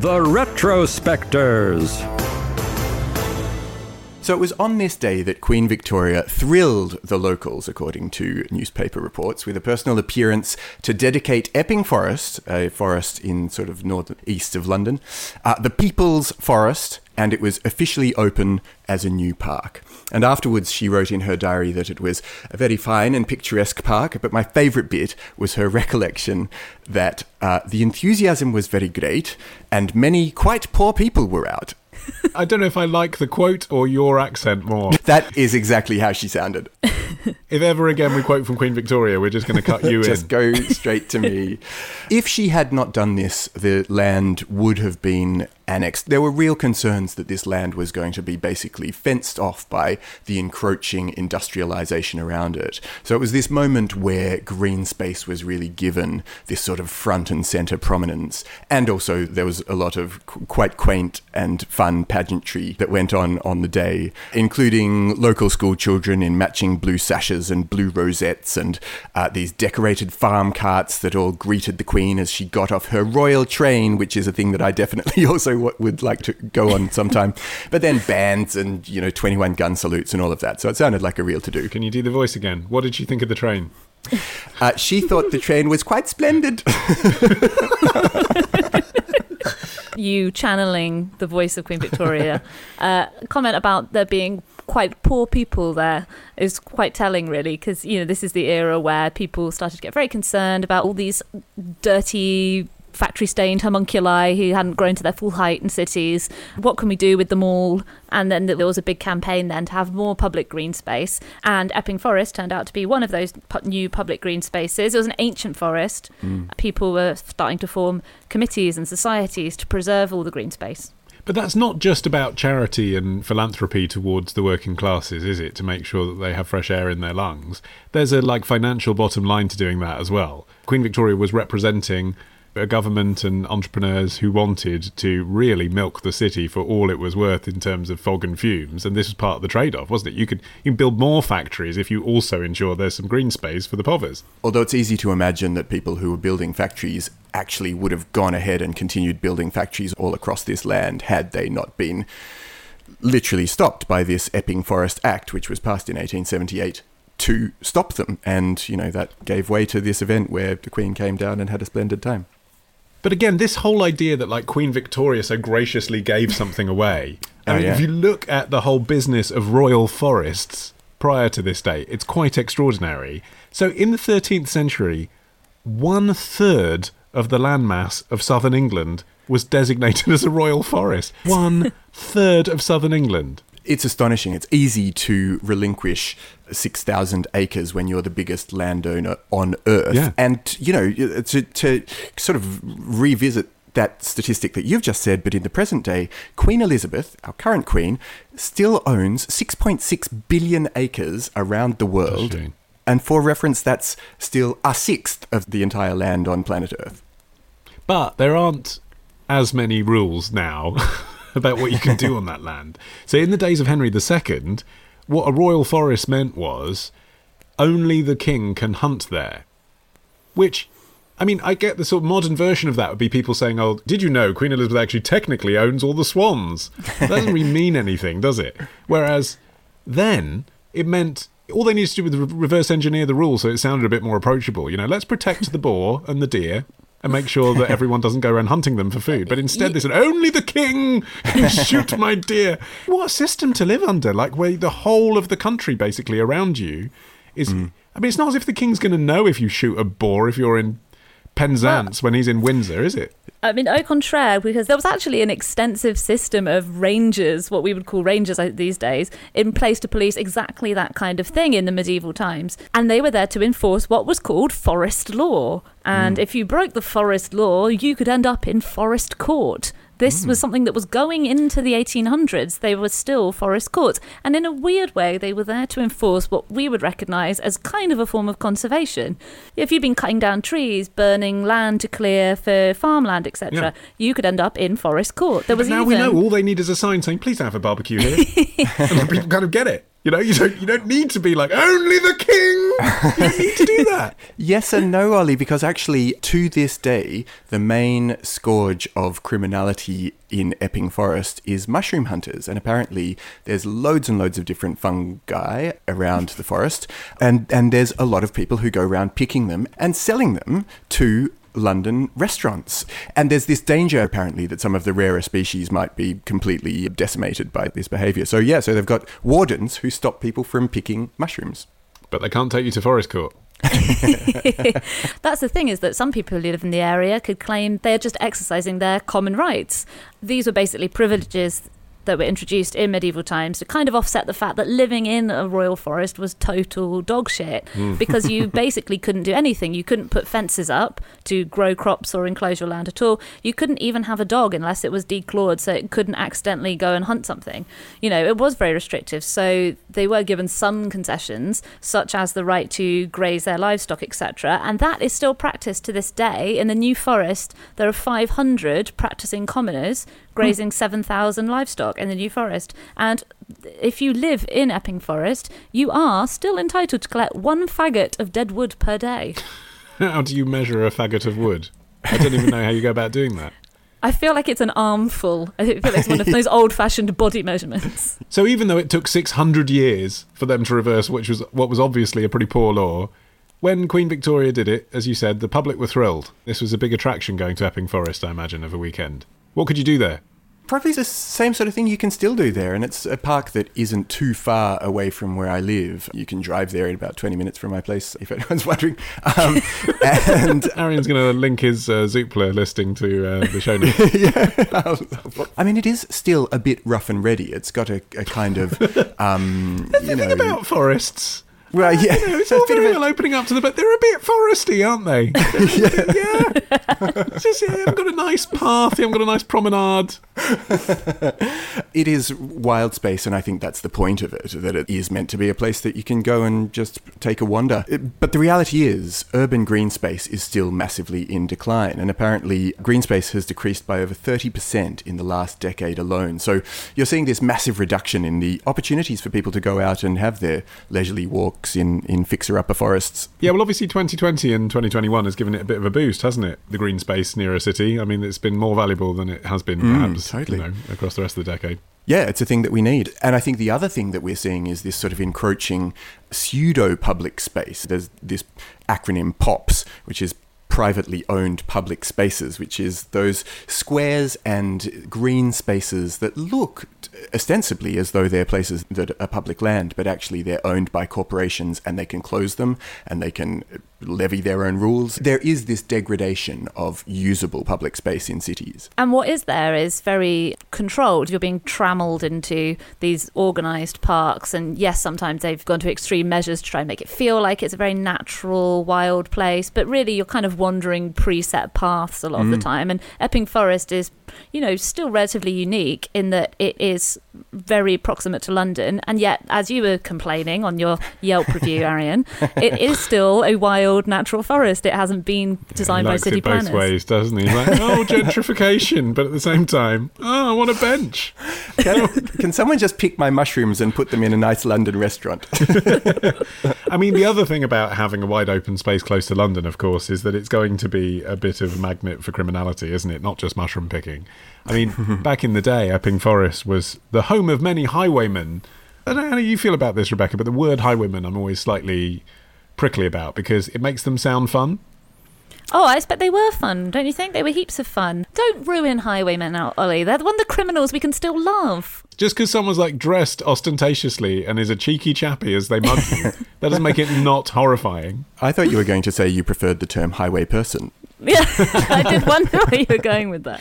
the Retrospectors. So it was on this day that Queen Victoria thrilled the locals, according to newspaper reports, with a personal appearance to dedicate Epping Forest, a forest in sort of northeast of London, uh, the People's Forest, and it was officially open as a new park. And afterwards, she wrote in her diary that it was a very fine and picturesque park. But my favourite bit was her recollection that uh, the enthusiasm was very great, and many quite poor people were out. I don't know if I like the quote or your accent more. That is exactly how she sounded. if ever again we quote from Queen Victoria, we're just going to cut you Just in. Just go straight to me. if she had not done this, the land would have been annexed. There were real concerns that this land was going to be basically fenced off by the encroaching industrialization around it. So it was this moment where green space was really given this sort of front and center prominence. And also there was a lot of qu- quite quaint and fun pageantry that went on on the day, including local school children in matching blue sashes and blue rosettes and uh, these decorated farm carts that all greeted the Queen as she got off her royal train, which is a thing that I definitely also w- would like to go on sometime. but then bands and, you know, 21 gun salutes and all of that. So it sounded like a real to do. Can you do the voice again? What did she think of the train? Uh, she thought the train was quite splendid. you channeling the voice of Queen Victoria. uh, comment about there being quite poor people there is quite telling, really, because you know this is the era where people started to get very concerned about all these dirty. Factory stained homunculi who hadn't grown to their full height in cities. What can we do with them all? And then there was a big campaign then to have more public green space. And Epping Forest turned out to be one of those new public green spaces. It was an ancient forest. Hmm. People were starting to form committees and societies to preserve all the green space. But that's not just about charity and philanthropy towards the working classes, is it? To make sure that they have fresh air in their lungs. There's a like financial bottom line to doing that as well. Queen Victoria was representing government and entrepreneurs who wanted to really milk the city for all it was worth in terms of fog and fumes, and this was part of the trade-off, wasn't it? You could you can build more factories if you also ensure there's some green space for the povers. Although it's easy to imagine that people who were building factories actually would have gone ahead and continued building factories all across this land had they not been literally stopped by this Epping Forest Act, which was passed in 1878 to stop them. And, you know, that gave way to this event where the Queen came down and had a splendid time. But again, this whole idea that like Queen Victoria so graciously gave something away. I Oh, mean, yeah. if you look at the whole business of royal forests prior to this date, it's quite extraordinary. So in the 13th century, one third of the landmass of southern England was designated as a royal forest. One third of southern England. It's astonishing. It's easy to relinquish 6,000 acres when you're the biggest landowner on earth. Yeah. And, you know, to, to sort of revisit that statistic that you've just said, but in the present day, Queen Elizabeth, our current queen, still owns 6.6 billion acres around the world. And for reference, that's still a sixth of the entire land on planet Earth. But there aren't as many rules now about what you can do on that land. So in the days of Henry II, what a royal forest meant was only the king can hunt there. Which, I mean, I get the sort of modern version of that would be people saying, oh, did you know Queen Elizabeth actually technically owns all the swans? That doesn't really mean anything, does it? Whereas then it meant all they needed to do was reverse engineer the rules so it sounded a bit more approachable. You know, let's protect the boar and the deer and make sure that everyone doesn't go around hunting them for food. But instead, they said, only the king can shoot my deer. What a system to live under, like where the whole of the country basically around you is. Mm. I mean, it's not as if the king's going to know if you shoot a boar if you're in Penzance when he's in Windsor, is it? I mean, au contraire, because there was actually an extensive system of rangers, what we would call rangers uh, these days, in place to police exactly that kind of thing in the medieval times. And they were there to enforce what was called forest law. And if you broke the forest law, you could end up in forest court. This hmm. was something that was going into the 1800s. They were still forest courts. And in a weird way, they were there to enforce what we would recognize as kind of a form of conservation. If you'd been cutting down trees, burning land to clear for farmland, etc., Yeah. you could end up in forest court. There was But now even, we know all they need is a sign saying, "Please have a barbecue here," and people kind of get it. You know, you don't you don't need to be like only the king. You need to do that. Yes and no, Olly, because actually, to this day, the main scourge of criminality in Epping Forest is mushroom hunters. And apparently, there's loads and loads of different fungi around the forest. And, and there's a lot of people who go around picking them and selling them to London restaurants. And there's this danger, apparently, that some of the rarer species might be completely decimated by this behavior. So, yeah, so they've got wardens who stop people from picking mushrooms. But they can't take you to forest court. That's the thing is that some people who live in the area could claim they're just exercising their common rights. These were basically privileges that were introduced in medieval times to kind of offset the fact that living in a royal forest was total dog shit hmm. because you basically couldn't do anything. You couldn't put fences up to grow crops or enclose your land at all. You couldn't even have a dog unless it was declawed so it couldn't accidentally go and hunt something. You know, it was very restrictive. So they were given some concessions, such as the right to graze their livestock, etc. And that is still practiced to this day. In the New Forest, there are 500 practicing commoners grazing 7,000 livestock in the New Forest. And if you live in Epping Forest, you are still entitled to collect one faggot of dead wood per day. How do you measure a faggot of wood? I don't even know how you go about doing that. I feel like it's an armful. I feel like it's one of those old fashioned body measurements. So even though it took 600 years for them to reverse, which was what was obviously a pretty poor law, when Queen Victoria did it, as you said, the public were thrilled. This was a big attraction going to Epping Forest, I imagine, of a weekend. What could you do there? Probably the same sort of thing you can still do there, and it's a park that isn't too far away from where I live. You can drive there in about 20 minutes from my place, if anyone's wondering. Um, and Arion's going to link his uh, Zoopla listing to uh, the show notes. Yeah, I mean, it is still a bit rough and ready. It's got a, a kind of, um, you know, Think about forests. Well, uh, yeah, You know, it's all bit very well opening up to the, but they're a bit foresty, aren't they? yeah. It's just, yeah, I've got a nice path, I've got a nice promenade. it is wild space, and I think that's the point of it. That it is meant to be a place that you can go and just take a wander. It- but the reality is, urban green space is still massively in decline, and apparently, green space has decreased by over thirty percent in the last decade alone. So you're seeing this massive reduction in the opportunities for people to go out and have their leisurely walks in in fixer-upper forests. Yeah, well, obviously 2020 and 2021 has given it a bit of a boost, hasn't it? The green space near a city. I mean, it's been more valuable than it has been mm. perhaps totally. you know, across the rest of the decade. Yeah, it's a thing that we need. And I think the other thing that we're seeing is this sort of encroaching pseudo public space. There's this acronym POPs, which is privately owned public spaces, which is those squares and green spaces that look ostensibly as though they're places that are public land, but actually they're owned by corporations and they can close them and they can levy their own rules. There is this degradation of usable public space in cities. And what is there is very controlled. You're being trammeled into these organised parks. And yes, sometimes they've gone to extreme measures to try and make it feel like it's a very natural, wild place. But really, you're kind of wandering preset paths a lot of the mm. time. And Epping Forest is, you know, still relatively unique in that it is very proximate to London. And yet, as you were complaining on your Yelp review, Arion, it is still a wild natural forest. It hasn't been designed he by city it both planners. ways, doesn't he? He's like, oh, gentrification, but at the same time, oh, I want a bench. Can, can someone just pick my mushrooms and put them in a nice London restaurant? I mean, the other thing about having a wide open space close to London, of course, is that it's going to be a bit of a magnet for criminality, isn't it? Not just mushroom picking. I mean, back in the day, Epping Forest was the home of many highwaymen. I don't know how you feel about this, Rebecca, but the word highwayman I'm always slightly prickly about because it makes them sound fun. Oh, I expect they were fun, don't you think? They were heaps of fun. Don't ruin Highwaymen out, Olly. They're one of the criminals we can still love. Just because someone's like dressed ostentatiously and is a cheeky chappy as they mug you, that doesn't make it not horrifying. I thought you were going to say you preferred the term highway person. Yeah, I did wonder where you were going with that.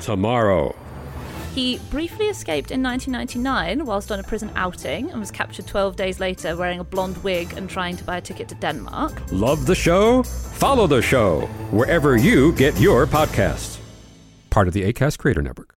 Tomorrow. He briefly escaped in 1999 whilst on a prison outing and was captured 12 days later wearing a blonde wig and trying to buy a ticket to Denmark. Love the show? Follow the show wherever you get your podcasts. Part of the ACAST Creator Network.